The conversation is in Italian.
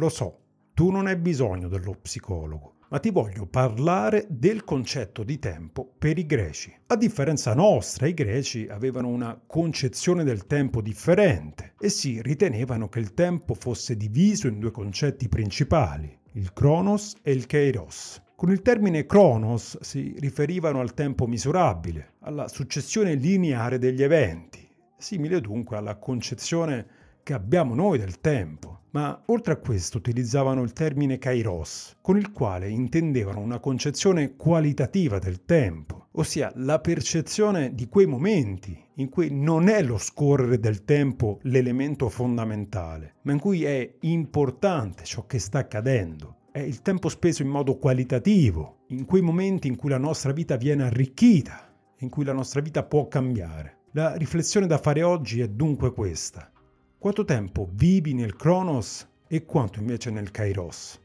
lo so, tu non hai bisogno dello psicologo, ma ti voglio parlare del concetto di tempo per i greci. A differenza nostra, i greci avevano una concezione del tempo differente e si ritenevano che il tempo fosse diviso in due concetti principali, il Cronos e il Kairos. Con il termine Cronos si riferivano al tempo misurabile, alla successione lineare degli eventi, simile dunque alla concezione che abbiamo noi del tempo. Ma oltre a questo utilizzavano il termine kairos, con il quale intendevano una concezione qualitativa del tempo, ossia la percezione di quei momenti in cui non è lo scorrere del tempo l'elemento fondamentale, ma in cui è importante ciò che sta accadendo. È il tempo speso in modo qualitativo, in quei momenti in cui la nostra vita viene arricchita, in cui la nostra vita può cambiare. La riflessione da fare oggi è dunque questa. Quanto tempo vivi nel Cronos e quanto invece nel Kairos?